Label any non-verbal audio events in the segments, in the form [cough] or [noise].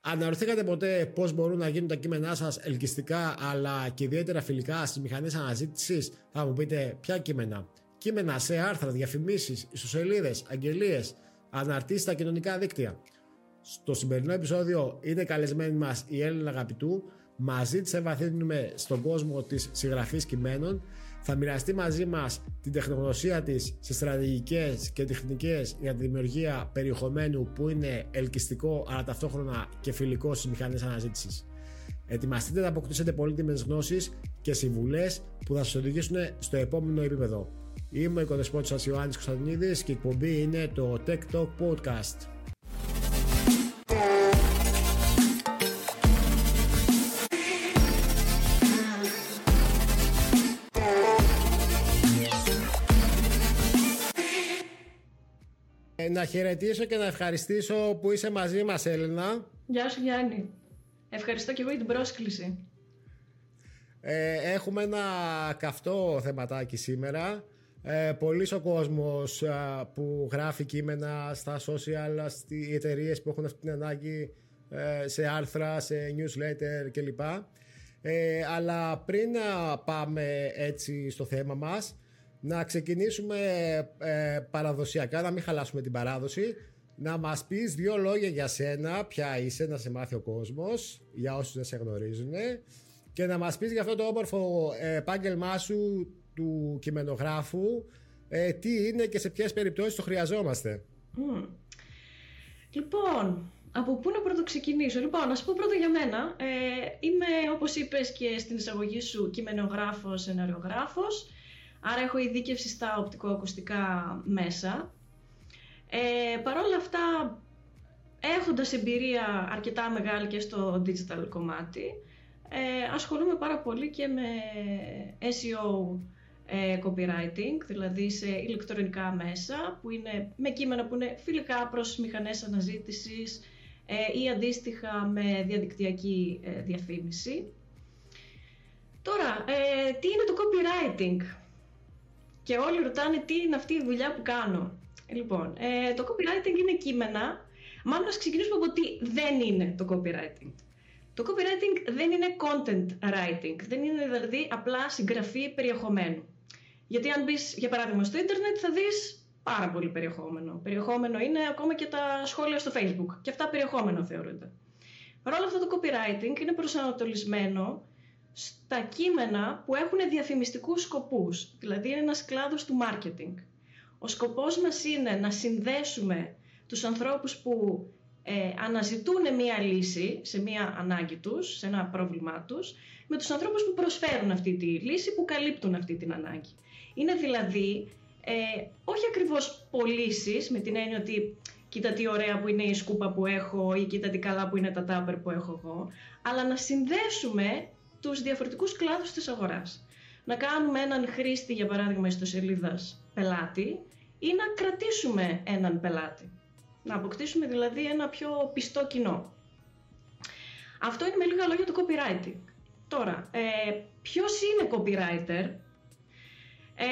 Αναρωτηθήκατε ποτέ πώς μπορούν να γίνουν τα κείμενά σας ελκυστικά αλλά και ιδιαίτερα φιλικά στις μηχανές αναζήτησης, θα μου πείτε ποια κείμενα. Κείμενα σε άρθρα, διαφημίσεις, ιστοσελίδες, αγγελίες, αναρτήσεις στα κοινωνικά δίκτυα. Στο σημερινό επεισόδιο είναι καλεσμένη μας η Έλληνα Αγαπητού. Μαζί της ευαθύνουμε στον κόσμο της συγγραφής κειμένων θα μοιραστεί μαζί μας την τεχνογνωσία της σε στρατηγικές και τεχνικές για τη δημιουργία περιεχομένου που είναι ελκυστικό αλλά ταυτόχρονα και φιλικό στις μηχανές αναζήτησης. Ετοιμαστείτε να αποκτήσετε πολύτιμες γνώσεις και συμβουλές που θα σας οδηγήσουν στο επόμενο επίπεδο. Είμαι ο οικοδεσπότης σας Ιωάννης Κωνσταντινίδης και η εκπομπή είναι το Tech Talk Podcast. Να χαιρετήσω και να ευχαριστήσω που είσαι μαζί μας Έλληνα. Γεια σου Γιάννη. Ευχαριστώ και εγώ για την πρόσκληση. Ε, έχουμε ένα καυτό θεματάκι σήμερα. Ε, Πολλοί ο κόσμος που γράφει κείμενα στα social, στις εταιρείες που έχουν αυτή την ανάγκη ε, σε άρθρα, σε newsletter κλπ. Ε, αλλά πριν να πάμε έτσι στο θέμα μας, να ξεκινήσουμε ε, παραδοσιακά, να μην χαλάσουμε την παράδοση. Να μας πεις δύο λόγια για σένα, ποια είσαι, να σε μάθει ο κόσμος, για όσους δεν σε γνωρίζουν και να μας πεις για αυτό το όμορφο ε, επάγγελμά σου του κειμενογράφου, ε, τι είναι και σε ποιες περιπτώσεις το χρειαζόμαστε. Λοιπόν, από πού να πρώτο ξεκινήσω; Λοιπόν, να σου πω πρώτα για μένα. Ε, είμαι, όπως είπες και στην εισαγωγή σου, κειμενογράφος, σεναριογράφος. Άρα έχω ειδίκευση στα οπτικοακουστικά μέσα. Ε, Παρ' όλα αυτά, έχοντας εμπειρία αρκετά μεγάλη και στο digital κομμάτι, ε, ασχολούμαι πάρα πολύ και με SEO ε, copywriting, δηλαδή σε ηλεκτρονικά μέσα, που είναι με κείμενα που είναι φιλικά προς μηχανές αναζήτησης ε, ή αντίστοιχα με διαδικτυακή ε, διαφήμιση. Τώρα, τι είναι το copywriting? Και όλοι ρωτάνε τι είναι αυτή η δουλειά που κάνω. Λοιπόν, ε, το copywriting είναι κείμενα. Μάλλον να ξεκινήσουμε από τι δεν είναι το copywriting. Το copywriting δεν είναι content writing, δεν είναι δηλαδή απλά συγγραφή περιεχομένου. Γιατί αν μπεις, για παράδειγμα, στο ίντερνετ θα δεις πάρα πολύ περιεχόμενο. Περιεχόμενο είναι ακόμα και τα σχόλια στο facebook και αυτά περιεχόμενο θεωρούνται. Παρ' όλα αυτά το copywriting είναι προσανατολισμένο στα κείμενα που έχουν διαφημιστικούς σκοπούς. Δηλαδή είναι ένας κλάδος του marketing. Ο σκοπός μας είναι να συνδέσουμε τους ανθρώπους που ε, αναζητούν μία λύση σε μία ανάγκη τους, σε ένα πρόβλημά τους, με τους ανθρώπους που προσφέρουν αυτή τη λύση, που καλύπτουν αυτή την ανάγκη. Είναι δηλαδή ε, όχι ακριβώς πωλήσεις με την έννοια ότι κοίτα τι ωραία που είναι η σκούπα που έχω ή κοίτα τι καλά που είναι τα τάπερ που έχω εγώ, αλλά να συνδέσουμε τους διαφορετικούς κλάδους της αγοράς. Να κάνουμε έναν χρήστη, για παράδειγμα, ιστοσελίδας πελάτη ή να κρατήσουμε έναν πελάτη. Να αποκτήσουμε δηλαδή ένα πιο πιστό κοινό. Αυτό είναι με λίγα λόγια το copywriting. Τώρα, ε, ποιος είναι copywriter? Ε,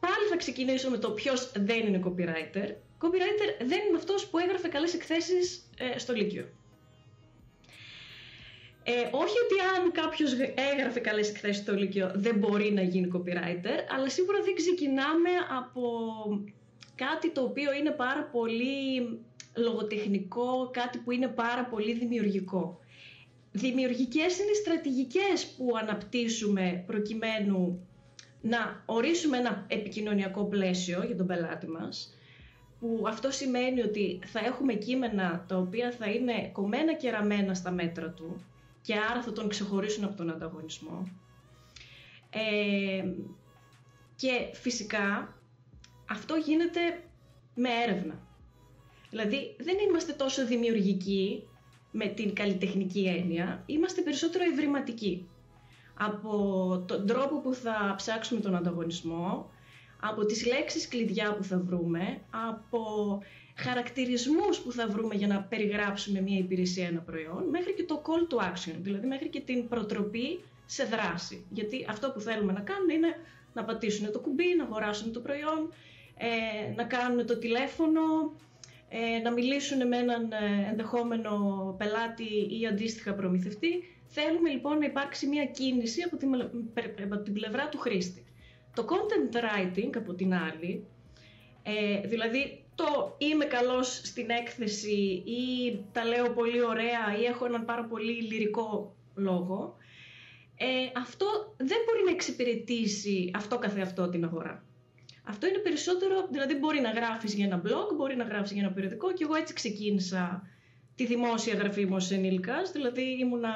πάλι θα ξεκινήσω με το ποιος δεν είναι copywriter. Copywriter δεν είναι αυτός που έγραφε καλές εκθέσεις ε, στο Λύκειο. Ε, όχι ότι αν κάποιος έγραφε καλές εκθέσεις στο Λύκειο δεν μπορεί να γίνει copywriter, αλλά σίγουρα δεν ξεκινάμε από κάτι το οποίο είναι πάρα πολύ λογοτεχνικό, κάτι που είναι πάρα πολύ δημιουργικό. Δημιουργικές είναι οι στρατηγικές που αναπτύσσουμε προκειμένου να ορίσουμε ένα επικοινωνιακό πλαίσιο για τον πελάτη μας, που αυτό σημαίνει ότι θα έχουμε κείμενα τα οποία θα είναι κομμένα και ραμμένα στα μέτρα του, και άρα θα τον ξεχωρίσουν από τον ανταγωνισμό. Ε, και φυσικά αυτό γίνεται με έρευνα. Δηλαδή δεν είμαστε τόσο δημιουργικοί με την καλλιτεχνική έννοια, είμαστε περισσότερο ευρηματικοί. Από τον τρόπο που θα ψάξουμε τον ανταγωνισμό, από τις λέξεις κλειδιά που θα βρούμε, από χαρακτηρισμούς που θα βρούμε για να περιγράψουμε μια υπηρεσία, ένα προϊόν, μέχρι και το call to action, δηλαδή μέχρι και την προτροπή σε δράση. Γιατί αυτό που θέλουμε να κάνουν είναι να πατήσουν το κουμπί, να αγοράσουν το προϊόν, ε, να κάνουν το τηλέφωνο, ε, να μιλήσουν με έναν ε, ενδεχόμενο πελάτη ή αντίστοιχα προμηθευτή. Θέλουμε λοιπόν να υπάρξει μια κίνηση από την, από την πλευρά του χρήστη. Το content writing από την άλλη, ε, δηλαδή το είμαι καλός στην έκθεση ή τα λέω πολύ ωραία ή έχω έναν πάρα πολύ λυρικό λόγο, ε, αυτό δεν μπορεί να εξυπηρετήσει αυτό καθεαυτό την αγορά. Αυτό είναι περισσότερο, δηλαδή μπορεί να γράφεις για ένα blog, μπορεί να γράφεις για ένα περιοδικό και εγώ έτσι ξεκίνησα τη δημόσια γραφή μου ως ενήλικας, δηλαδή ήμουνα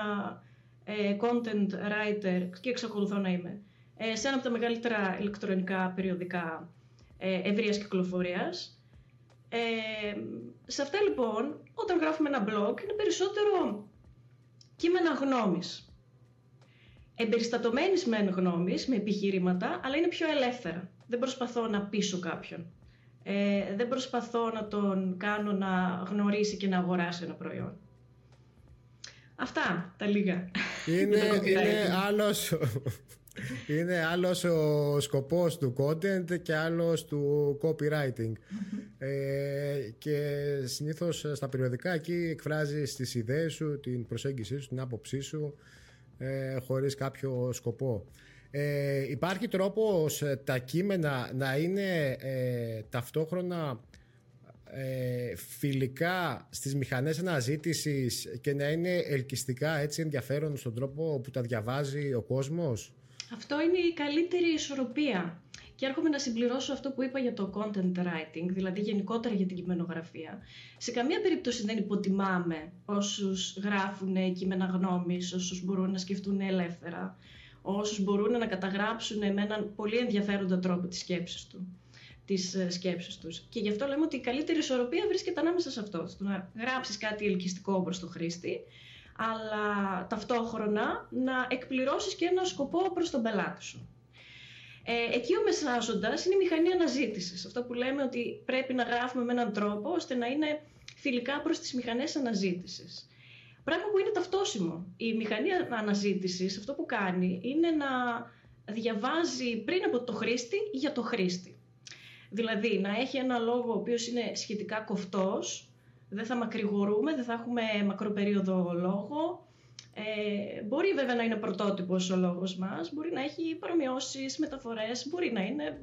ε, content writer και εξακολουθώ να είμαι ε, σε ένα από τα μεγαλύτερα ηλεκτρονικά περιοδικά ε, ευρείας κυκλοφορίας. Ε, σε αυτά λοιπόν, όταν γράφουμε ένα blog, είναι περισσότερο κείμενα γνώμης. Εμπεριστατωμένης μεν γνώμης, με επιχειρήματα, αλλά είναι πιο ελεύθερα. Δεν προσπαθώ να πείσω κάποιον. Ε, δεν προσπαθώ να τον κάνω να γνωρίσει και να αγοράσει ένα προϊόν. Αυτά τα λίγα. Είναι, [laughs] είναι άλλος, είναι άλλος ο σκοπός του content και άλλος του copywriting. ε, και συνήθως στα περιοδικά εκεί εκφράζεις τις ιδέες σου, την προσέγγιση σου, την άποψή σου ε, χωρίς κάποιο σκοπό. Ε, υπάρχει τρόπος ε, τα κείμενα να είναι ε, ταυτόχρονα ε, φιλικά στις μηχανές αναζήτησης και να είναι ελκυστικά έτσι ενδιαφέρον στον τρόπο που τα διαβάζει ο κόσμος; Αυτό είναι η καλύτερη ισορροπία. Και έρχομαι να συμπληρώσω αυτό που είπα για το content writing, δηλαδή γενικότερα για την κειμενογραφία. Σε καμία περίπτωση δεν υποτιμάμε όσους γράφουν κείμενα γνώμης, όσους μπορούν να σκεφτούν ελεύθερα, όσους μπορούν να καταγράψουν με έναν πολύ ενδιαφέροντα τρόπο τις σκέψεις του τις ε, σκέψεις τους. Και γι' αυτό λέμε ότι η καλύτερη ισορροπία βρίσκεται ανάμεσα σε αυτό. Στο να γράψεις κάτι ελκυστικό προς το χρήστη, αλλά ταυτόχρονα να εκπληρώσεις και ένα σκοπό προς τον πελάτη σου. Ε, εκεί ο μεσάζοντας είναι η μηχανή αναζήτησης. Αυτό που λέμε ότι πρέπει να γράφουμε με έναν τρόπο ώστε να είναι φιλικά προς τις μηχανές αναζήτησης. Πράγμα που είναι ταυτόσιμο. Η μηχανή αναζήτησης αυτό που κάνει είναι να διαβάζει πριν από το χρήστη για το χρήστη. Δηλαδή να έχει ένα λόγο ο οποίος είναι σχετικά κοφτός, δεν θα μακρηγορούμε, δεν θα έχουμε μακροπερίοδο λόγο. Ε, μπορεί βέβαια να είναι πρωτότυπος ο λόγος μας, μπορεί να έχει παρομοιώσεις, μεταφορές, μπορεί να είναι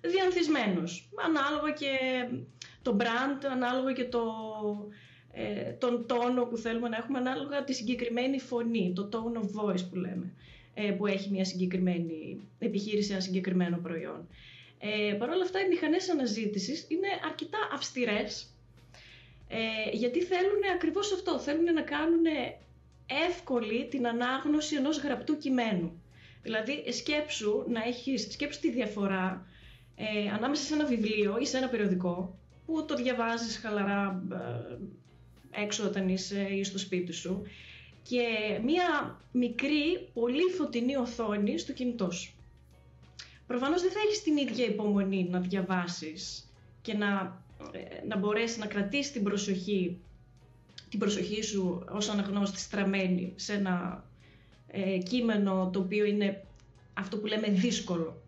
διανθισμένος. Ανάλογα και το brand, ανάλογα και το, ε, τον τόνο που θέλουμε να έχουμε, ανάλογα τη συγκεκριμένη φωνή, το tone of voice που λέμε, ε, που έχει μια συγκεκριμένη επιχείρηση, ένα συγκεκριμένο προϊόν. Ε, Παρ' όλα αυτά οι μηχανές αναζήτησης είναι αρκετά αυστηρές ε, γιατί θέλουν ακριβώς αυτό, θέλουν να κάνουν εύκολη την ανάγνωση ενός γραπτού κειμένου. Δηλαδή σκέψου να έχεις, σκέψου τη διαφορά ε, ανάμεσα σε ένα βιβλίο ή σε ένα περιοδικό που το διαβάζεις χαλαρά ε, έξω όταν είσαι ή στο σπίτι σου και μία μικρή, πολύ φωτεινή οθόνη στο κινητό σου. Προφανώς δεν θα έχεις την ίδια υπομονή να διαβάσεις και να, ε, να μπορέσει να κρατήσει την προσοχή, την προσοχή σου ως αναγνώστης στραμμένη σε ένα ε, κείμενο το οποίο είναι αυτό που λέμε δύσκολο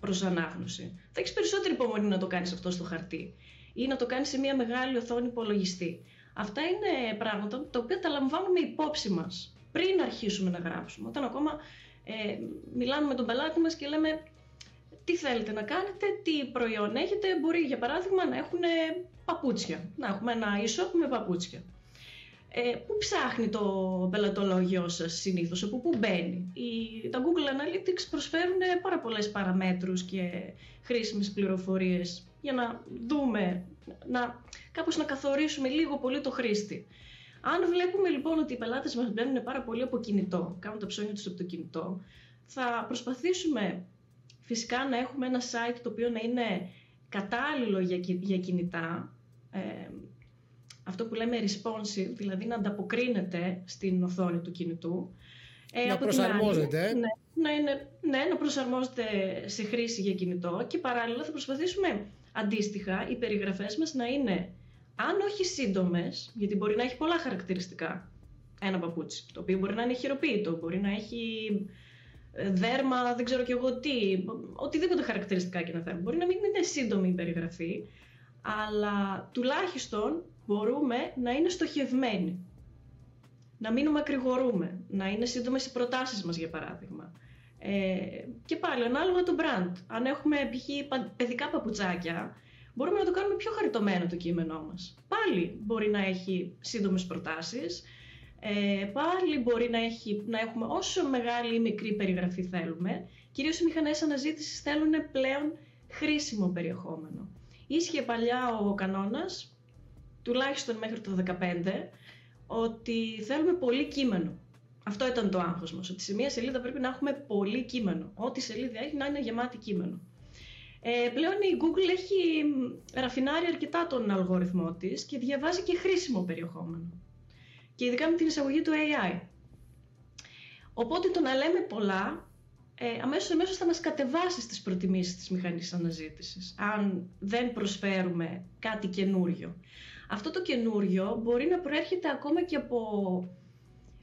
προς ανάγνωση. Θα έχεις περισσότερη υπομονή να το κάνεις αυτό στο χαρτί ή να το κάνεις σε μια μεγάλη οθόνη υπολογιστή. Αυτά είναι πράγματα τα οποία τα λαμβάνουμε υπόψη μας πριν αρχίσουμε να γράψουμε. Όταν ακόμα ε, μιλάμε με τον πελάτη μας και λέμε τι θέλετε να κάνετε, τι προϊόν έχετε. Μπορεί για παράδειγμα να έχουν παπούτσια, να έχουμε ένα e-shop με παπούτσια. Ε, πού ψάχνει το πελατολόγιο σας συνήθως, από πού μπαίνει; Οι, τα Google Analytics προσφέρουν πάρα πολλές παραμέτρους και χρήσιμες πληροφορίες για να δούμε, να, κάπως να καθορίσουμε λίγο πολύ το χρήστη. Αν βλέπουμε λοιπόν ότι οι πελάτες μας μπαίνουν πάρα πολύ από κινητό, κάνουν τα ψώνια τους από το κινητό, θα προσπαθήσουμε Φυσικά να έχουμε ένα site το οποίο να είναι κατάλληλο για, για κινητά, ε, αυτό που λέμε responsive, δηλαδή να ανταποκρίνεται στην οθόνη του κινητού. Ε, να προσαρμόζεται. ναι, να είναι, ναι, να προσαρμόζεται σε χρήση για κινητό και παράλληλα θα προσπαθήσουμε αντίστοιχα οι περιγραφές μας να είναι αν όχι σύντομες, γιατί μπορεί να έχει πολλά χαρακτηριστικά ένα παπούτσι, το οποίο μπορεί να είναι χειροποίητο, μπορεί να έχει δέρμα, δεν ξέρω κι εγώ τι, οτιδήποτε χαρακτηριστικά και να θέλουμε. Μπορεί να μην είναι σύντομη η περιγραφή, αλλά τουλάχιστον μπορούμε να είναι στοχευμένοι. Να μην μακρηγορούμε, να είναι σύντομες οι προτάσεις μας για παράδειγμα. Ε, και πάλι ανάλογα το brand. Αν έχουμε π.χ. παιδικά παπουτσάκια, μπορούμε να το κάνουμε πιο χαριτωμένο το κείμενό μας. Πάλι μπορεί να έχει σύντομες προτάσεις, ε, πάλι μπορεί να, έχει, να έχουμε όσο μεγάλη ή μικρή περιγραφή θέλουμε. Κυρίως οι μηχανές αναζήτησης θέλουν πλέον χρήσιμο περιεχόμενο. Ίσχυε παλιά ο κανόνας, τουλάχιστον μέχρι το 2015, ότι θέλουμε πολύ κείμενο. Αυτό ήταν το άγχος μας, ότι σε μία σελίδα πρέπει να έχουμε πολύ κείμενο. Ό,τι σελίδα έχει να είναι γεμάτη κείμενο. Ε, πλέον η Google έχει ραφινάρει αρκετά τον αλγοριθμό της και διαβάζει και χρήσιμο περιεχόμενο. Και ειδικά με την εισαγωγή του AI. Οπότε το να λέμε πολλά, ε, αμέσως αμέσως θα μας κατεβάσει στις προτιμήσεις της μηχανής αναζήτησης, αν δεν προσφέρουμε κάτι καινούριο. Αυτό το καινούριο μπορεί να προέρχεται ακόμα και από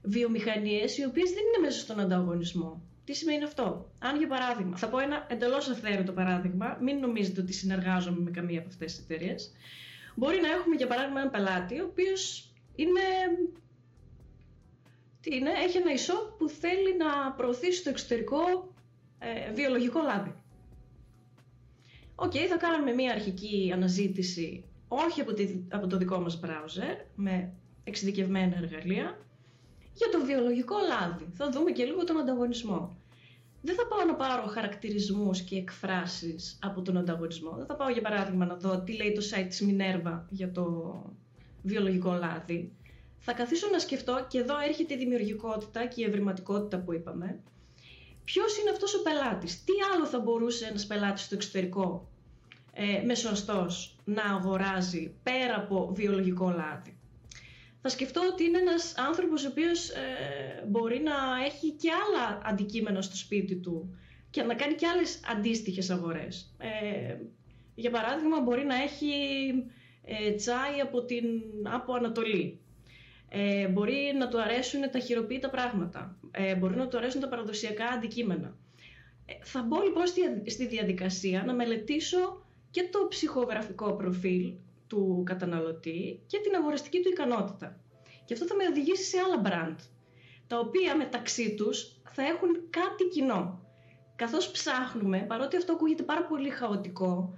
βιομηχανίες οι οποίες δεν είναι μέσα στον ανταγωνισμό. Τι σημαίνει αυτό; Αν για παράδειγμα, θα πω ένα εντελώς αυθαίρετο παράδειγμα, μην νομίζετε ότι συνεργάζομαι με καμία από αυτές τις εταιρείες. Μπορεί να έχουμε για παράδειγμα έναν πελάτη, ο οποίος είναι. Τι είναι, έχει ένα e-shop που θέλει να προωθήσει στο εξωτερικό ε, βιολογικό λάδι. OK, okay, θα κάνουμε μια αρχική αναζήτηση όχι από, από το δικό μας browser, με εξειδικευμένα εργαλεία, για το βιολογικό λάδι. Θα δούμε και λίγο τον ανταγωνισμό δεν θα πάω να πάρω χαρακτηρισμούς και εκφράσεις από τον ανταγωνισμό. Δεν θα πάω για παράδειγμα να δω τι λέει το site της Minerva για το βιολογικό λάδι. Θα καθίσω να σκεφτώ και εδώ έρχεται η δημιουργικότητα και η ευρηματικότητα που είπαμε. Ποιος είναι αυτός ο πελάτης, τι άλλο θα μπορούσε ένας πελάτης στο εξωτερικό ε, μεσοαστός να αγοράζει πέρα από βιολογικό λάδι; Θα σκεφτώ ότι είναι ένας άνθρωπος ο οποίος ε, μπορεί να έχει και άλλα αντικείμενα στο σπίτι του και να κάνει και άλλες αντίστοιχες αγορές. Ε, για παράδειγμα, μπορεί να έχει ε, τσάι από, την, από Ανατολή. Ε, μπορεί να του αρέσουν τα χειροποίητα πράγματα. Ε, μπορεί να του αρέσουν τα παραδοσιακά αντικείμενα. Ε, θα μπω λοιπόν στη διαδικασία να μελετήσω και το ψυχογραφικό προφίλ του καταναλωτή και την αγοραστική του ικανότητα. Και αυτό θα με οδηγήσει σε άλλα brand, τα οποία μεταξύ τους θα έχουν κάτι κοινό. Καθώς ψάχνουμε, παρότι αυτό ακούγεται πάρα πολύ χαοτικό,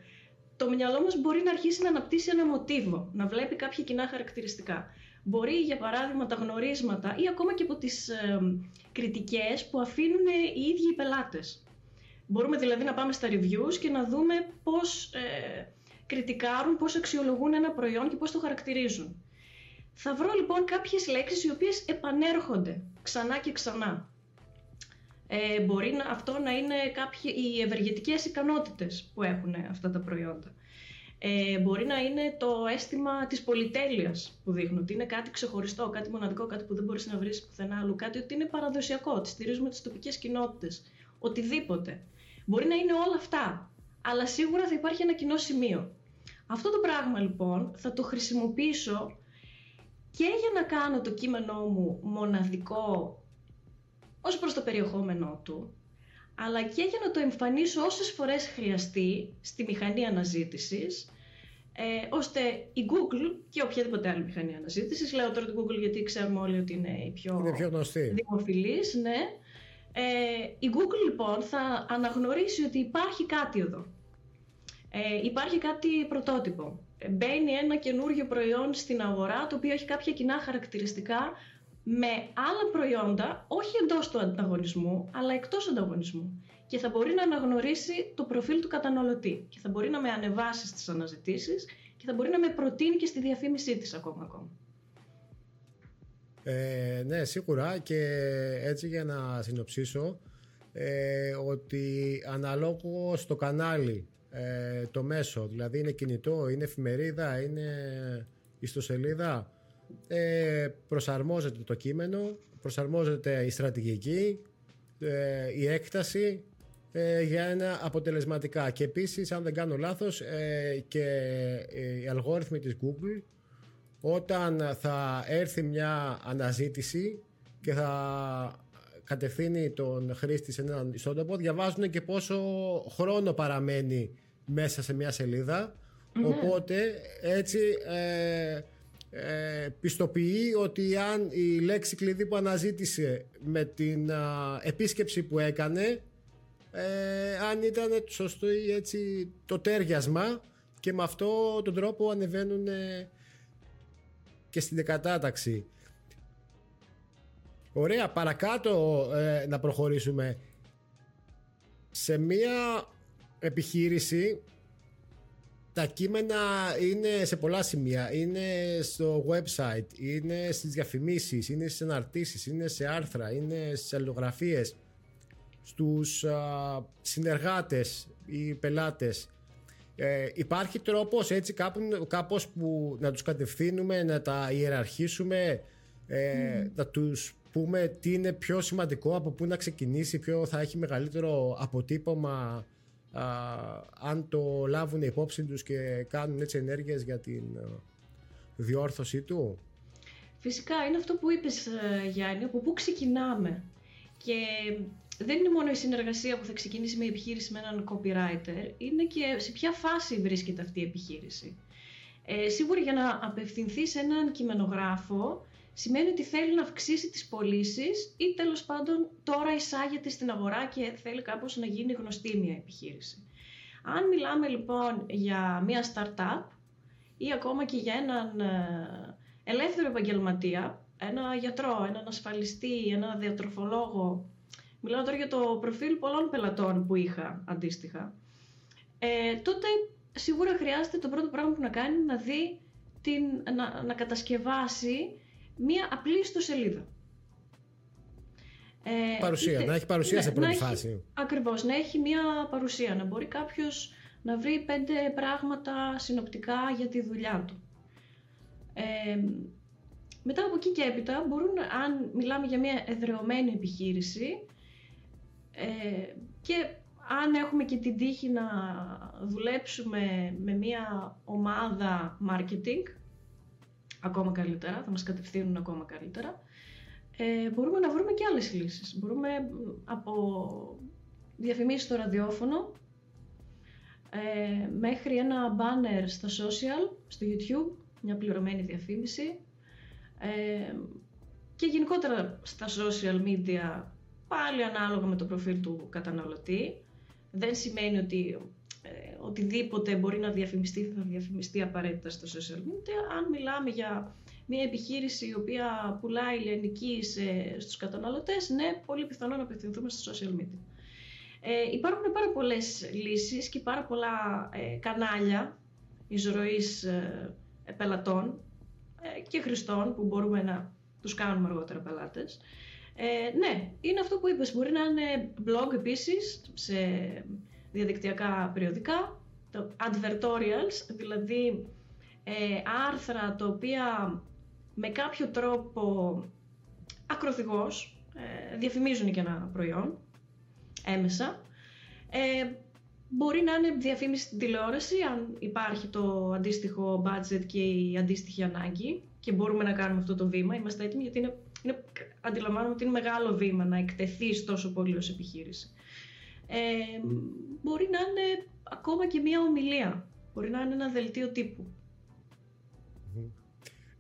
το μυαλό μας μπορεί να αρχίσει να αναπτύσσει ένα μοτίβο, να βλέπει κάποια κοινά χαρακτηριστικά. Μπορεί, για παράδειγμα, τα γνωρίσματα ή ακόμα και από τις ε, κριτικές που αφήνουν οι ίδιοι οι πελάτες. Μπορούμε δηλαδή να πάμε στα reviews και να δούμε πώς ε, κριτικάρουν, πώς αξιολογούν ένα προϊόν και πώς το χαρακτηρίζουν. Θα βρω λοιπόν κάποιες λέξεις οι οποίες επανέρχονται ξανά και ξανά. Ε, μπορεί να, αυτό να είναι κάποιοι, οι ευεργετικές ικανότητες που έχουν αυτά τα προϊόντα. Ε, μπορεί να είναι το αίσθημα της πολυτέλειας που δείχνουν, ότι είναι κάτι ξεχωριστό, κάτι μοναδικό, κάτι που δεν μπορείς να βρεις πουθενά άλλου, κάτι ότι είναι παραδοσιακό, ότι στηρίζουμε τις τοπικές κοινότητες, οτιδήποτε. Μπορεί να είναι όλα αυτά, αλλά σίγουρα θα υπάρχει ένα κοινό σημείο. Αυτό το πράγμα λοιπόν θα το χρησιμοποιήσω και για να κάνω το κείμενό μου μοναδικό ως προς το περιεχόμενό του, αλλά και για να το εμφανίσω όσες φορές χρειαστεί στη μηχανή αναζήτησης, ε, ώστε η Google και οποιαδήποτε άλλη μηχανή αναζήτησης, λέω τώρα την Google γιατί ξέρουμε όλοι ότι είναι η πιο, είναι πιο δημοφιλής, ναι, ε, η Google λοιπόν θα αναγνωρίσει ότι υπάρχει κάτι εδώ. Ε, υπάρχει κάτι πρωτότυπο μπαίνει ένα καινούργιο προϊόν στην αγορά το οποίο έχει κάποια κοινά χαρακτηριστικά με άλλα προϊόντα, όχι εντός του ανταγωνισμού, αλλά εκτός ανταγωνισμού. Και θα μπορεί να αναγνωρίσει το προφίλ του καταναλωτή και θα μπορεί να με ανεβάσει στις αναζητήσεις και θα μπορεί να με προτείνει και στη διαφήμισή της ακόμα ακόμα. Ε, ναι, σίγουρα και έτσι για να συνοψίσω ε, ότι αναλόγως στο κανάλι ε, το μέσο, δηλαδή είναι κινητό, είναι εφημερίδα, είναι ιστοσελίδα, ε, προσαρμόζεται το κείμενο, προσαρμόζεται η στρατηγική, ε, η έκταση ε, για ένα αποτελεσματικά. Και επίσης, αν δεν κάνω λάθος, ε, και οι αλγόριθμοι της Google, όταν θα έρθει μια αναζήτηση και θα κατευθύνει τον χρήστη σε έναν ιστότοπο, διαβάζουν και πόσο χρόνο παραμένει μέσα σε μια σελίδα Οπότε έτσι ε, ε, πιστοποιεί ότι αν η λέξη κλειδί που αναζήτησε με την επίσκεψη που έκανε ε, αν ήταν σωστό ή έτσι το τέριασμα και με αυτό τον τρόπο ανεβαίνουν και στην δεκατάταξη. Ωραία, παρακάτω ε, να προχωρήσουμε. Σε μία επιχείρηση τα κείμενα είναι σε πολλά σημεία. Είναι στο website, είναι στις διαφημίσεις, είναι στις αναρτήσεις, είναι σε άρθρα, είναι στις αλληλογραφίες, στους α, συνεργάτες ή πελάτες. Ε, υπάρχει τρόπος έτσι κάπου, κάπως που να τους κατευθύνουμε, να τα ιεραρχήσουμε, ε, να τους πούμε τι είναι πιο σημαντικό, από πού να ξεκινήσει, ποιο θα έχει μεγαλύτερο αποτύπωμα αν το λάβουν υπόψη τους και κάνουν έτσι ενέργειες για την διόρθωσή του. Φυσικά είναι αυτό που είπες ε, Γιάννη, από πού ξεκινάμε. Και δεν είναι μόνο η συνεργασία που θα ξεκινήσει με επιχείρηση με έναν copywriter, είναι και σε ποια φάση βρίσκεται αυτή η επιχείρηση. Ε, σίγουρα για να απευθυνθείς σε έναν κειμενογράφο σημαίνει ότι θέλει να αυξήσει τις πωλήσεις ή τέλος πάντων τώρα εισάγεται στην αγορά και θέλει κάπως να γίνει γνωστή μια επιχείρηση. Αν μιλάμε λοιπόν για μια startup ή ακόμα και για έναν ε, ελεύθερο επαγγελματία, ένα γιατρό, έναν ασφαλιστή, ένα διατροφολόγο, μιλάω τώρα για το προφίλ πολλών πελατών που είχα αντίστοιχα, ε, τότε σίγουρα χρειάζεται το πρώτο πράγμα που να κάνει να δει, την, να, να κατασκευάσει μία απλή ιστοσελίδα. Ε, παρουσία, να έχει παρουσία ναι, σε πρώτη φάση. Ακριβώς, να έχει μία παρουσία, να μπορεί κάποιος να βρει πέντε πράγματα συνοπτικά για τη δουλειά του. Ε, μετά από εκεί και έπειτα μπορούν, αν μιλάμε για μια εδρεωμένη επιχείρηση ε, και αν έχουμε και την τύχη να δουλέψουμε με μια ομάδα marketing, ακόμα καλύτερα, θα μας κατευθύνουν ακόμα καλύτερα, ε, μπορούμε να βρούμε και άλλες λύσεις. Μπορούμε από διαφημίσεις στο ραδιόφωνο, ε, μέχρι ένα banner στα social, στο YouTube, μια πληρωμένη διαφήμιση ε, και γενικότερα στα social media πάλι ανάλογα με το προφίλ του καταναλωτή. Δεν σημαίνει ότι ε, οτιδήποτε μπορεί να διαφημιστεί θα διαφημιστεί απαραίτητα στο social media. Αν μιλάμε για μια επιχείρηση η οποία πουλάει λιανική σε, στους καταναλωτές, ναι, πολύ πιθανό να απευθυνθούμε στο social media. Ε, υπάρχουν πάρα πολλές λύσεις και πάρα πολλά ε, κανάλια εισρωής ε, πελατών ε, και χρηστών που μπορούμε να τους κάνουμε αργότερα πελάτες. Ε, ναι, είναι αυτό που είπες. Μπορεί να είναι blog επίσης σε διαδικτυακά περιοδικά, το advertorials, δηλαδή ε, άρθρα τα οποία με κάποιο τρόπο ακροθυγός ε, διαφημίζουν και ένα προϊόν έμεσα. Ε, μπορεί να είναι διαφήμιση στην τηλεόραση αν υπάρχει το αντίστοιχο budget και η αντίστοιχη ανάγκη και μπορούμε να κάνουμε αυτό το βήμα. Είμαστε έτοιμοι γιατί είναι, είναι, αντιλαμβάνομαι ότι είναι μεγάλο βήμα να εκτεθεί τόσο πολύ ως επιχείρηση. Ε, μπορεί να είναι ακόμα και μία ομιλία. Μπορεί να είναι ένα δελτίο τύπου.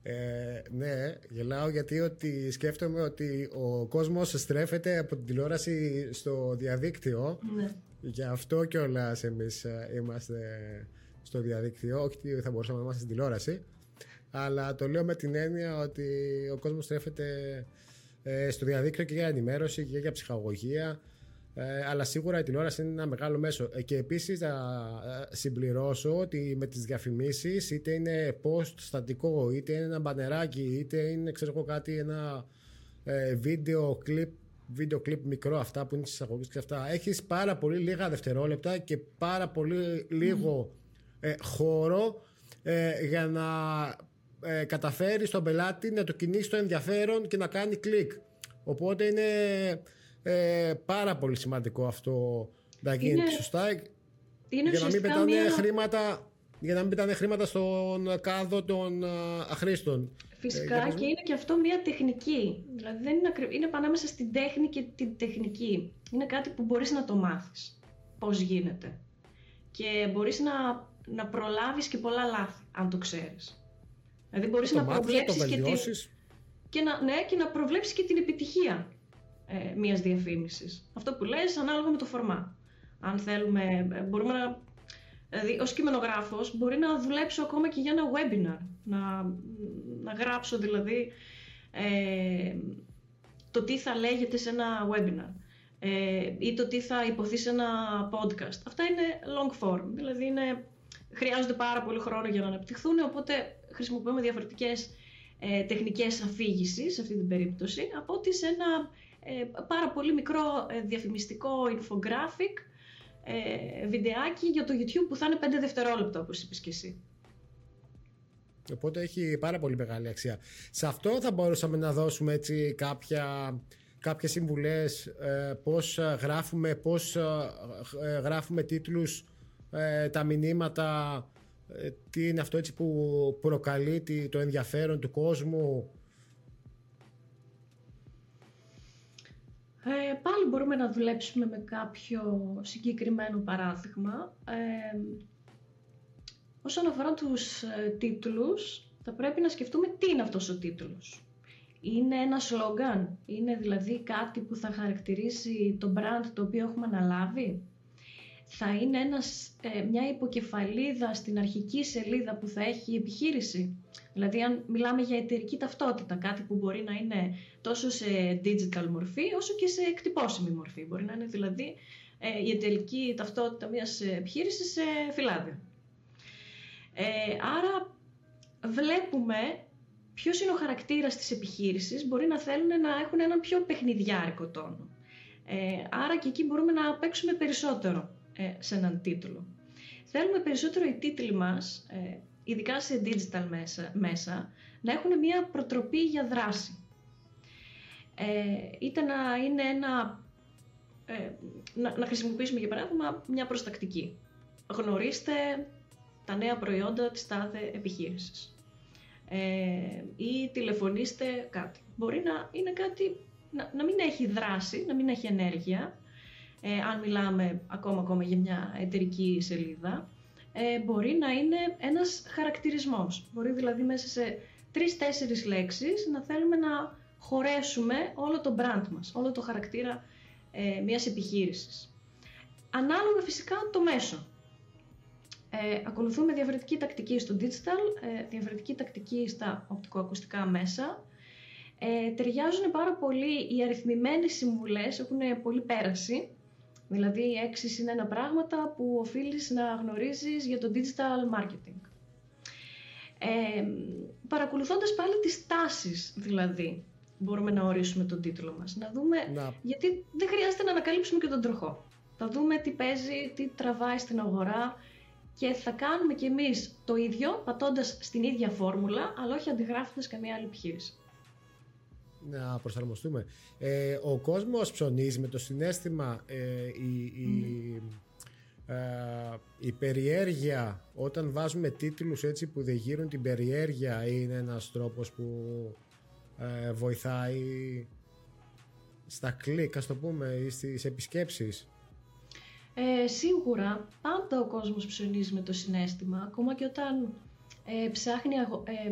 Ε, ναι, γελάω γιατί ότι σκέφτομαι ότι ο κόσμος στρέφεται από την τηλεόραση στο διαδίκτυο. Ναι. Γι' αυτό κιόλας εμείς ε, είμαστε στο διαδίκτυο, όχι ότι θα μπορούσαμε να είμαστε στην τηλεόραση. Αλλά το λέω με την έννοια ότι ο κόσμος στρέφεται ε, στο διαδίκτυο και για ενημέρωση και για ψυχαγωγία ε, αλλά σίγουρα η τηλεόραση είναι ένα μεγάλο μέσο. Ε, και επίσης θα ε, συμπληρώσω ότι με τις διαφημίσεις είτε είναι post στατικό, είτε είναι ένα μπανεράκι, είτε είναι ξέρω κάτι, ένα βίντεο κλιπ βίντεο κλιπ μικρό αυτά που είναι στις εισαγωγές και αυτά έχεις πάρα πολύ λίγα δευτερόλεπτα και πάρα πολύ λίγο χώρο για να ε, καταφέρεις στον πελάτη να το κινήσει το ενδιαφέρον και να κάνει κλικ οπότε είναι ε, πάρα πολύ σημαντικό αυτό να γίνει είναι... σωστά. Είναι για να μην πετάνε μια... χρήματα για να μην πετάνε χρήματα στον κάδο των αχρήστων. Φυσικά ε, και είναι και αυτό μια τεχνική. Δηλαδή δεν είναι, ακρι... είναι πανάμεσα στην τέχνη και την τεχνική. Είναι κάτι που μπορείς να το μάθεις πώς γίνεται. Και μπορείς να να προλάβεις και πολλά λάθη, αν το ξέρεις. Δηλαδή μπορείς να προβλέψεις και, την... και, να, ναι, και να προβλέψεις και την επιτυχία ε, μιας διαφήμισης. Αυτό που λες ανάλογα με το φορμά. Αν θέλουμε, ε, μπορούμε να... Δηλαδή, ως κειμενογράφος μπορεί να δουλέψω ακόμα και για ένα webinar. Να, να γράψω δηλαδή ε, το τι θα λέγεται σε ένα webinar ε, ή το τι θα υποθεί σε ένα podcast. Αυτά είναι long form, δηλαδή είναι, χρειάζονται πάρα πολύ χρόνο για να αναπτυχθούν, οπότε χρησιμοποιούμε διαφορετικές ε, τεχνικές αφήγησης σε αυτή την περίπτωση, από ότι σε ένα ε, πάρα πολύ μικρό ε, διαφημιστικό infographic ε, βιντεάκι για το YouTube που θα είναι 5 δευτερόλεπτα, όπως είπες και εσύ. Οπότε έχει πάρα πολύ μεγάλη αξία. Σε αυτό θα μπορούσαμε να δώσουμε έτσι κάποια, κάποιες συμβουλές ε, πώς γράφουμε, πώς ε, γράφουμε τίτλους, ε, τα μηνύματα, ε, τι είναι αυτό έτσι που προκαλεί το ενδιαφέρον του κόσμου. Ε, πάλι μπορούμε να δουλέψουμε με κάποιο συγκεκριμένο παράδειγμα. Όσον αφορά τους ε, τίτλους, θα πρέπει να σκεφτούμε τι είναι αυτός ο τίτλος. Είναι ένα σλόγκαν, είναι δηλαδή κάτι που θα χαρακτηρίσει το brand το οποίο έχουμε αναλάβει; Θα είναι ένας, ε, μια υποκεφαλίδα στην αρχική σελίδα που θα έχει η επιχείρηση. Δηλαδή αν μιλάμε για εταιρική ταυτότητα, κάτι που μπορεί να είναι τόσο σε digital μορφή όσο και σε εκτυπώσιμη μορφή. Μπορεί να είναι δηλαδή ε, η εταιρική ταυτότητα μιας επιχείρησης σε φυλάδιο. Ε, άρα βλέπουμε ποιος είναι ο χαρακτήρας της επιχείρησης, μπορεί να θέλουν να έχουν έναν πιο παιχνιδιάρικο τόνο. Ε, άρα και εκεί μπορούμε να παίξουμε περισσότερο ε, σε έναν τίτλο. Θέλουμε περισσότερο οι τίτλοι μας, ε, ειδικά σε digital μέσα, μέσα, να έχουν μια προτροπή για δράση. Ε, είτε να είναι ένα... Ε, να, να χρησιμοποιήσουμε για παράδειγμα μια προστακτική. Γνωρίστε τα νέα προϊόντα της τάδε επιχείρησης. Ε, ή τηλεφωνήστε κάτι. Μπορεί να είναι κάτι, να, να μην έχει δράση, να μην έχει ενέργεια, ε, αν μιλάμε ακόμα, ακόμα για μια εταιρική σελίδα, ε, μπορεί να είναι ένας χαρακτηρισμός. Μπορεί δηλαδή μέσα σε τρεις-τέσσερις λέξεις να θέλουμε να χωρέσουμε όλο το brand μας, όλο το χαρακτήρα ε, μιας επιχείρησης. Ανάλογα φυσικά το μέσο. Ε, ακολουθούμε διαφορετική τακτική στο digital, ε, διαφορετική τακτική στα οπτικοακουστικά μέσα. Ε, ταιριάζουν πάρα πολύ οι αριθμημένες συμβουλές, έχουν πολύ πέραση. Δηλαδή, έξι είναι ένα πράγματα που οφείλεις να γνωρίζεις για το digital marketing. Ε, παρακολουθώντας πάλι τις τάσεις, δηλαδή, μπορούμε να ορίσουμε τον τίτλο μας. Να δούμε, γιατί δεν χρειάζεται να ανακαλύψουμε και τον τροχό. Θα δούμε τι παίζει, τι τραβάει στην αγορά, και θα κάνουμε κι εμείς το ίδιο πατώντας στην ίδια φόρμουλα αλλά όχι αντιγράφοντας καμία άλλη επιχείρηση. Να προσαρμοστούμε. Ε, ο κόσμος ψωνίζει με το συνέστημα ε, η, η, ε, η περιέργεια όταν βάζουμε τίτλους έτσι που δεν γύρουν την περιέργεια είναι ένας τρόπος που ε, βοηθάει στα κλικ ας το πούμε ή στις επισκέψεις ε, σίγουρα πάντα ο κόσμος ψωνίζει με το συνέστημα, ακόμα και όταν ε, ψάχνει αγο, ε,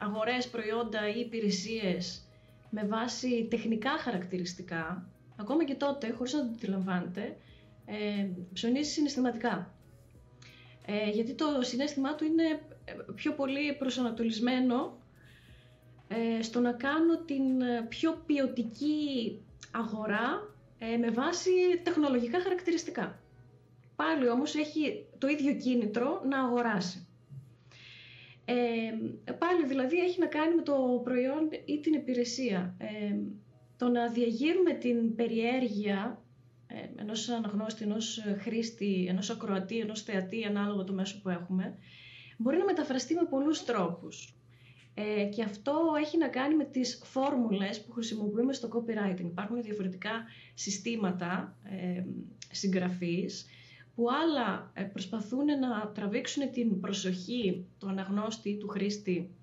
αγορές, προϊόντα ή υπηρεσίες με βάση τεχνικά χαρακτηριστικά, ακόμα και τότε, χωρίς να το αντιλαμβάνεται, ε, ψωνίζει συναισθηματικά. Ε, γιατί το συνέστημά του είναι ε, πιο πολύ προσανατολισμένο ε, στο να κάνω την πιο ποιοτική αγορά ε, με βάση τεχνολογικά χαρακτηριστικά. Πάλι όμως έχει το ίδιο κίνητρο να αγοράσει. Ε, πάλι δηλαδή έχει να κάνει με το προϊόν ή την υπηρεσία. Ε, το να διαγείρουμε την περιέργεια ε, ενός αναγνώστη, ενός χρήστη, ενός ακροατή, ενός θεατή, ανάλογα το μέσο που έχουμε, μπορεί να μεταφραστεί με πολλούς τρόπους. Ε, και αυτό έχει να κάνει με τις φόρμουλες που χρησιμοποιούμε στο copywriting. Υπάρχουν διαφορετικά συστήματα ε, συγγραφής που άλλα ε, προσπαθούν να τραβήξουν την προσοχή του αναγνώστη, του χρήστη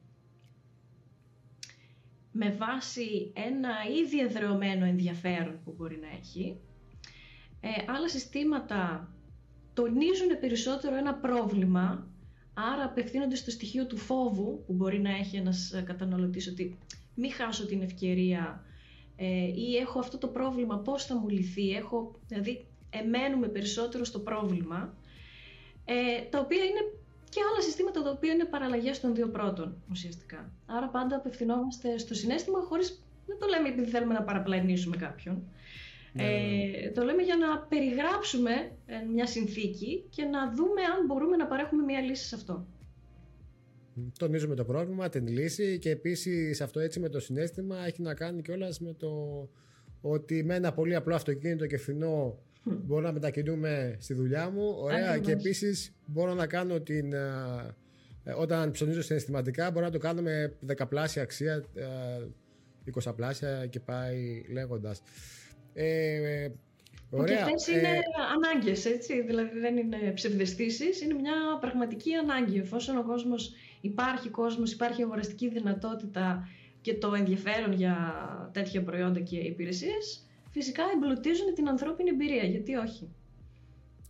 με βάση ένα ήδη εδρεωμένο ενδιαφέρον που μπορεί να έχει. Ε, άλλα συστήματα τονίζουν περισσότερο ένα πρόβλημα, άρα απευθύνονται στο στοιχείο του φόβου που μπορεί να έχει ένας καταναλωτής ότι μην χάσω την ευκαιρία ε, ή έχω αυτό το πρόβλημα, πώς θα μου λυθεί, έχω, δηλαδή εμένουμε περισσότερο στο πρόβλημα, ε, τα οποία είναι και άλλα συστήματα τα οποία είναι παραλλαγές των δύο πρώτων ουσιαστικά. Άρα πάντα απευθυνόμαστε στο συνέστημα χωρίς, δεν το λέμε επειδή θέλουμε να παραπλανήσουμε κάποιον, ναι, ναι, ναι. Ε, το λέμε για να περιγράψουμε ε, μια συνθήκη και να δούμε αν μπορούμε να παρέχουμε μια λύση σε αυτό. Τονίζουμε το πρόβλημα, την λύση και επίσης αυτό έτσι με το συνέστημα έχει να κάνει κιόλας με το ότι με ένα πολύ απλό αυτοκίνητο και φθηνό μπορώ να μετακινούμε στη δουλειά μου. Ωραία. Και επίσης μπορώ να κάνω την. Ε, όταν ψωνίζω συναισθηματικά, μπορώ να το κάνω με δεκαπλάσια αξία, εικοσαπλάσια και πάει λέγοντας. Ε, ωραία. Και αυτές είναι ε, ανάγκες, έτσι, δηλαδή δεν είναι ψευδεστήσεις, είναι μια πραγματική ανάγκη. Εφόσον ο κόσμος υπάρχει κόσμος, υπάρχει αγοραστική δυνατότητα και το ενδιαφέρον για τέτοια προϊόντα και υπηρεσίες, φυσικά εμπλουτίζουν την ανθρώπινη εμπειρία, γιατί όχι.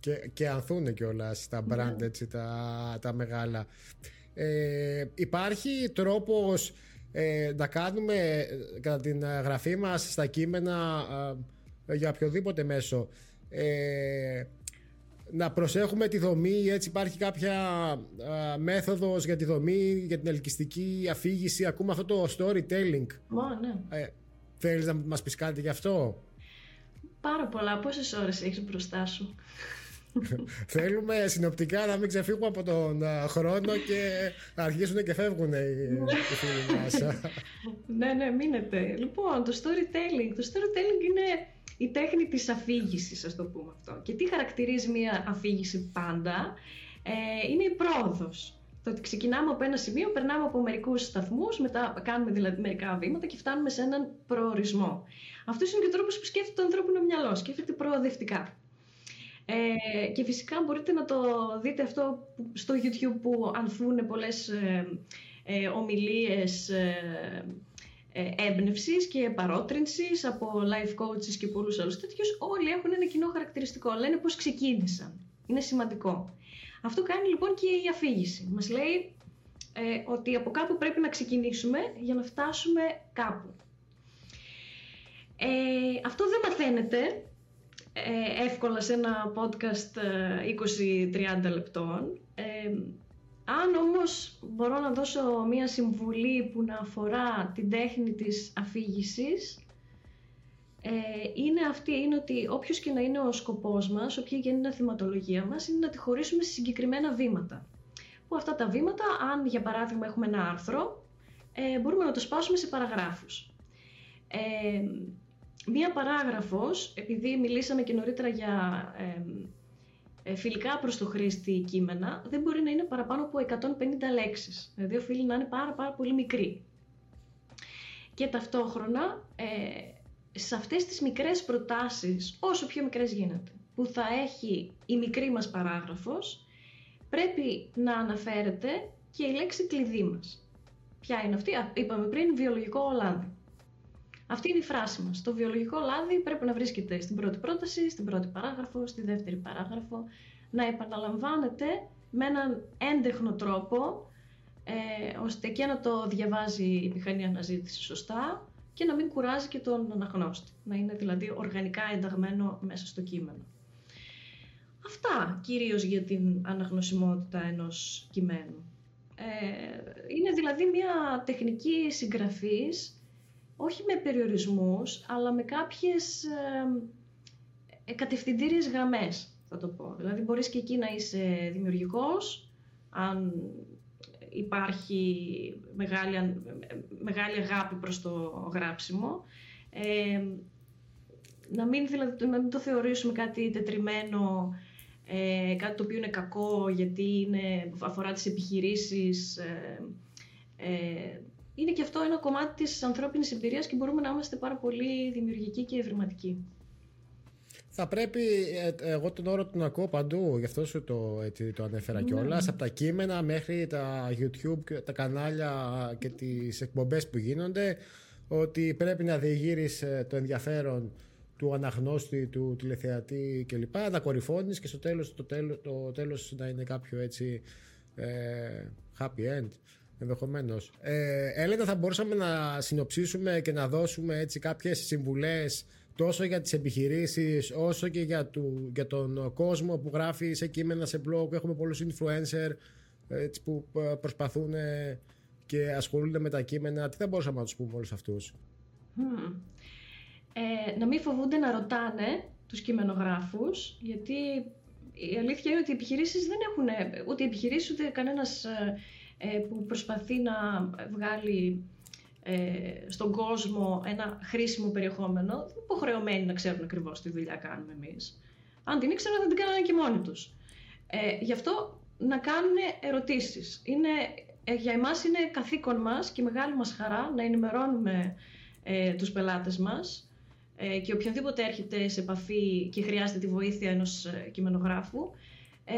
Και, και ανθούν κιόλας τα ναι. brand, έτσι, τα, τα μεγάλα. Ε, υπάρχει τρόπος ε, να κάνουμε ε, κατά την γραφή μας στα κείμενα ε, για οποιοδήποτε μέσο ε, να προσέχουμε τη δομή έτσι υπάρχει κάποια α, μέθοδος για τη δομή για την ελκυστική αφήγηση ακούμε αυτό το storytelling Μα, ναι. ε, θέλεις να μας πεις κάτι γι' αυτό; Πάρα πολλά. Πόσες ώρες έχεις μπροστά σου; [laughs] Θέλουμε συνοπτικά να μην ξεφύγουμε από τον χρόνο και να αρχίσουν και φεύγουν οι, φίλοι μας. [laughs] ναι, ναι, μείνετε. Λοιπόν, το storytelling. Το storytelling είναι η τέχνη της αφήγησης, ας το πούμε αυτό. Και τι χαρακτηρίζει μια αφήγηση πάντα, ε, είναι η πρόοδος. Το ότι ξεκινάμε από ένα σημείο, περνάμε από μερικούς σταθμούς, μετά κάνουμε δηλαδή μερικά βήματα και φτάνουμε σε έναν προορισμό. Αυτός είναι και ο τρόπος που σκέφτεται το ανθρώπινο μυαλό. Σκέφτεται προοδευτικά. Ε, και φυσικά μπορείτε να το δείτε αυτό στο YouTube που ανθούν πολλές ε, ε, ομιλίες ε, ε, έμπνευσης και παρότρινσης από life coaches και πολλούς άλλους τέτοιους. Όλοι έχουν ένα κοινό χαρακτηριστικό. Λένε πώς ξεκίνησαν. Είναι σημαντικό. Αυτό κάνει λοιπόν και η αφήγηση. Μας λέει ε, ότι από κάπου πρέπει να ξεκινήσουμε για να φτάσουμε κάπου. Ε, αυτό δεν μαθαίνεται ε, εύκολα σε ένα podcast 20-30 ε, λεπτών. Ε, αν όμως μπορώ να δώσω μία συμβουλή που να αφορά την τέχνη της αφήγησης, ε, είναι αυτή, είναι ότι όποιος και να είναι ο σκοπός μας, όποια και είναι η θεματολογία μας, είναι να τη χωρίσουμε σε συγκεκριμένα βήματα. Που αυτά τα βήματα, αν για παράδειγμα έχουμε ένα άρθρο, ε, μπορούμε να το σπάσουμε σε παραγράφους. Ε, μία παράγραφος, επειδή μιλήσαμε και νωρίτερα για ε, φιλικά προς το χρήστη κείμενα, δεν μπορεί να είναι παραπάνω από 150 λέξεις. Δηλαδή οφείλει να είναι πάρα, πάρα πολύ μικρή. Και ταυτόχρονα, ε, σε αυτές τις μικρές προτάσεις, όσο πιο μικρές γίνεται, που θα έχει η μικρή μας παράγραφος, πρέπει να αναφέρεται και η λέξη κλειδί μας. Ποια είναι αυτή, είπαμε πριν, βιολογικό Ολλάνδι. Αυτή είναι η φράση μας. Το βιολογικό λάδι πρέπει να βρίσκεται στην πρώτη πρόταση, στην πρώτη παράγραφο, στη δεύτερη παράγραφο, να επαναλαμβάνεται με έναν έντεχνο τρόπο, ε, ώστε και να το διαβάζει η μηχανή αναζήτηση σωστά και να μην κουράζει και τον αναγνώστη. Να είναι δηλαδή οργανικά ενταγμένο μέσα στο κείμενο. Αυτά κυρίως για την αναγνωσιμότητα ενός κειμένου. Ε, είναι δηλαδή μια τεχνική συγγραφής όχι με περιορισμούς, αλλά με κάποιες ε, κατευθυντήριες γραμμές, θα το πω. Δηλαδή μπορείς και εκεί να είσαι δημιουργικός, αν υπάρχει μεγάλη, μεγάλη αγάπη προς το γράψιμο. Ε, να, μην, δηλαδή, να μην το θεωρήσουμε κάτι τετριμένο, ε, κάτι το οποίο είναι κακό γιατί είναι, αφορά τις επιχειρήσεις, ε, ε είναι και αυτό ένα κομμάτι της ανθρώπινης εμπειρίας και μπορούμε να είμαστε πάρα πολύ δημιουργικοί και ευρηματικοί. Θα πρέπει, ε, εγώ τον όρο τον ακούω παντού, γι' αυτό σου το, έτσι, το ανέφερα ναι. κιόλας. Από τα κείμενα μέχρι τα YouTube, τα κανάλια και τις εκπομπές που γίνονται, ότι πρέπει να διηγείρεις ε, το ενδιαφέρον του αναγνώστη, του τηλεθεατή κλπ. Να κορυφώνεις και στο τέλος, το, τέλος, το τέλος να είναι κάποιο έτσι ε, happy end ενδεχομένως. Ε, Έλενα, θα μπορούσαμε να συνοψίσουμε και να δώσουμε έτσι κάποιες συμβουλές τόσο για τις επιχειρήσεις όσο και για, του, για τον κόσμο που γράφει σε κείμενα, σε blog. Έχουμε πολλούς influencer έτσι, που ε, προσπαθούν και ασχολούνται με τα κείμενα. Τι θα μπορούσαμε να τους πούμε όλους αυτούς; Ε, να μην φοβούνται να ρωτάνε τους κειμενογράφους, γιατί η αλήθεια είναι ότι οι επιχειρήσεις δεν έχουν, ούτε οι επιχειρήσεις ούτε κανένας ε, που προσπαθεί να βγάλει ε, στον κόσμο ένα χρήσιμο περιεχόμενο, δεν είναι υποχρεωμένοι να ξέρουν ακριβώς τι δουλειά κάνουμε εμείς. Αν την ήξεραν, θα την κάνανε και μόνοι τους. Ε, γι' αυτό να κάνουν ερωτήσεις. Είναι, ε, για εμάς είναι καθήκον μας και μεγάλη μας χαρά να ενημερώνουμε ε, τους πελάτες μας ε, και οποιονδήποτε έρχεται σε επαφή και χρειάζεται τη βοήθεια ενός ε, κειμενογράφου ε,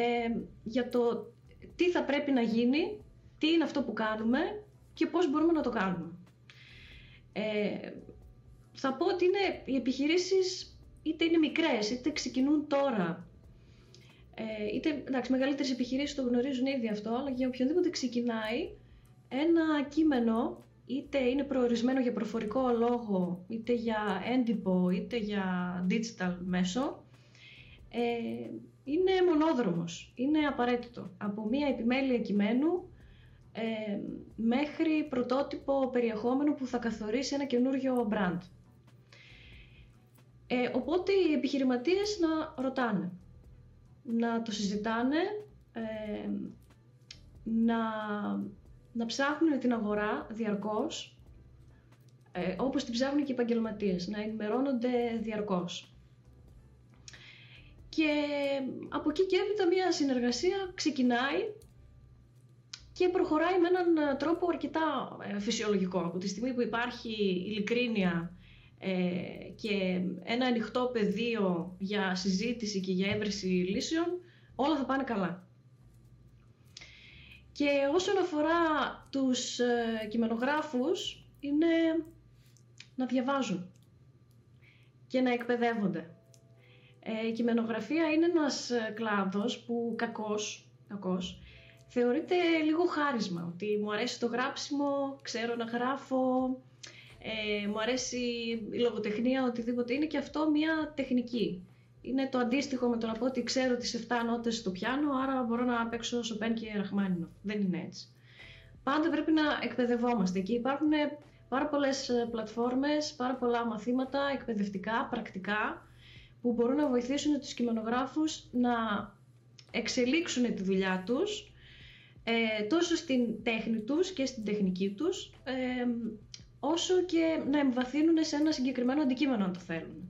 για το τι θα πρέπει να γίνει, τι είναι αυτό που κάνουμε και πώς μπορούμε να το κάνουμε. Ε, θα πω ότι είναι, οι επιχειρήσεις είτε είναι μικρές, είτε ξεκινούν τώρα, ε, είτε εντάξει, μεγαλύτερες επιχειρήσεις το γνωρίζουν ήδη αυτό, αλλά για οποιονδήποτε ξεκινάει, ένα κείμενο είτε είναι προορισμένο για προφορικό λόγο, είτε για έντυπο, είτε για digital μέσο, ε, είναι μονόδρομος, είναι απαραίτητο. Από μία επιμέλεια κειμένου ε, μέχρι πρωτότυπο περιεχόμενο που θα καθορίσει ένα καινούριο brand. Ε, οπότε οι επιχειρηματίες να ρωτάνε, να το συζητάνε, ε, να να ψάχνουν την αγορά διαρκώς, ε, όπως την ψάχνουν και οι επαγγελματίες, να ενημερώνονται διαρκώς. Και από εκεί και έπειτα μια συνεργασία ξεκινάει και προχωράει με έναν τρόπο αρκετά ε, φυσιολογικό. Από τη στιγμή που υπάρχει ειλικρίνεια ε, και ένα ανοιχτό πεδίο για συζήτηση και για έβρεση λύσεων, όλα θα πάνε καλά. Και όσον αφορά τους ε, κειμενογράφους, είναι να διαβάζουν και να εκπαιδεύονται. Ε, η κειμενογραφία είναι ένας ε, κλάδος που κακός, κακός θεωρείται λίγο χάρισμα. Ότι μου αρέσει το γράψιμο, ξέρω να γράφω, ε, μου αρέσει η λογοτεχνία, οτιδήποτε είναι και αυτό μια τεχνική είναι το αντίστοιχο με το να πω ότι ξέρω τις 7 νότες στο πιάνο, άρα μπορώ να παίξω Σοπέν και Ραχμάνινο. Δεν είναι έτσι. Πάντα πρέπει να εκπαιδευόμαστε και υπάρχουν πάρα πολλές ε, πλατφόρμες, πάρα πολλά μαθήματα εκπαιδευτικά, πρακτικά, που μπορούν να βοηθήσουν τους κειμενογράφους να εξελίξουν τη δουλειά τους, ε, τόσο στην τέχνη τους και στην τεχνική τους, ε, όσο και να εμβαθύνουν σε ένα συγκεκριμένο αντικείμενο αν το θέλουν.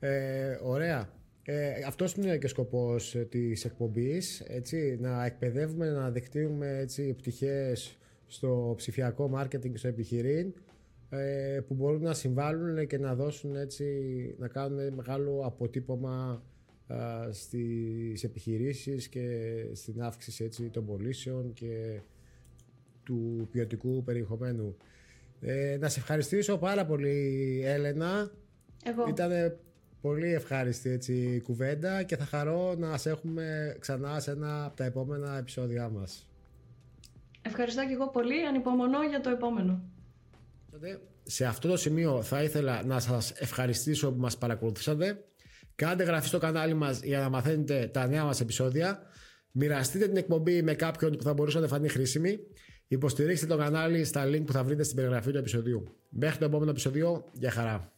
Ε, ωραία. Ε, αυτός είναι και ο σκοπός ε, της εκπομπής, έτσι, να εκπαιδεύουμε, να δεκτύουμε έτσι, πτυχές στο ψηφιακό μάρκετινγκ και στο επιχειρήν ε, που μπορούν να συμβάλλουν και να δώσουν έτσι, να κάνουν μεγάλο αποτύπωμα α, στις επιχειρήσεις και στην αύξηση έτσι, των πωλήσεων και του ποιοτικού περιεχομένου. Ε, να σε ευχαριστήσω πάρα πολύ Έλενα εγώ. Ήταν πολύ ευχάριστη έτσι, κουβέντα και θα χαρώ να σε έχουμε ξανά σε ένα από τα επόμενα επεισόδια μας. Ευχαριστώ και εγώ πολύ. Ανυπομονώ για το επόμενο. Σε αυτό το σημείο θα ήθελα να σας ευχαριστήσω που μας παρακολουθήσατε. Κάντε γραφή στο κανάλι μας για να μαθαίνετε τα νέα μας επεισόδια. Μοιραστείτε την εκπομπή με κάποιον που θα μπορούσε να φανεί χρήσιμη. Υποστηρίξτε το κανάλι στα link που θα βρείτε στην περιγραφή του επεισοδίου. Μέχρι το επόμενο επεισόδιο, για χαρά.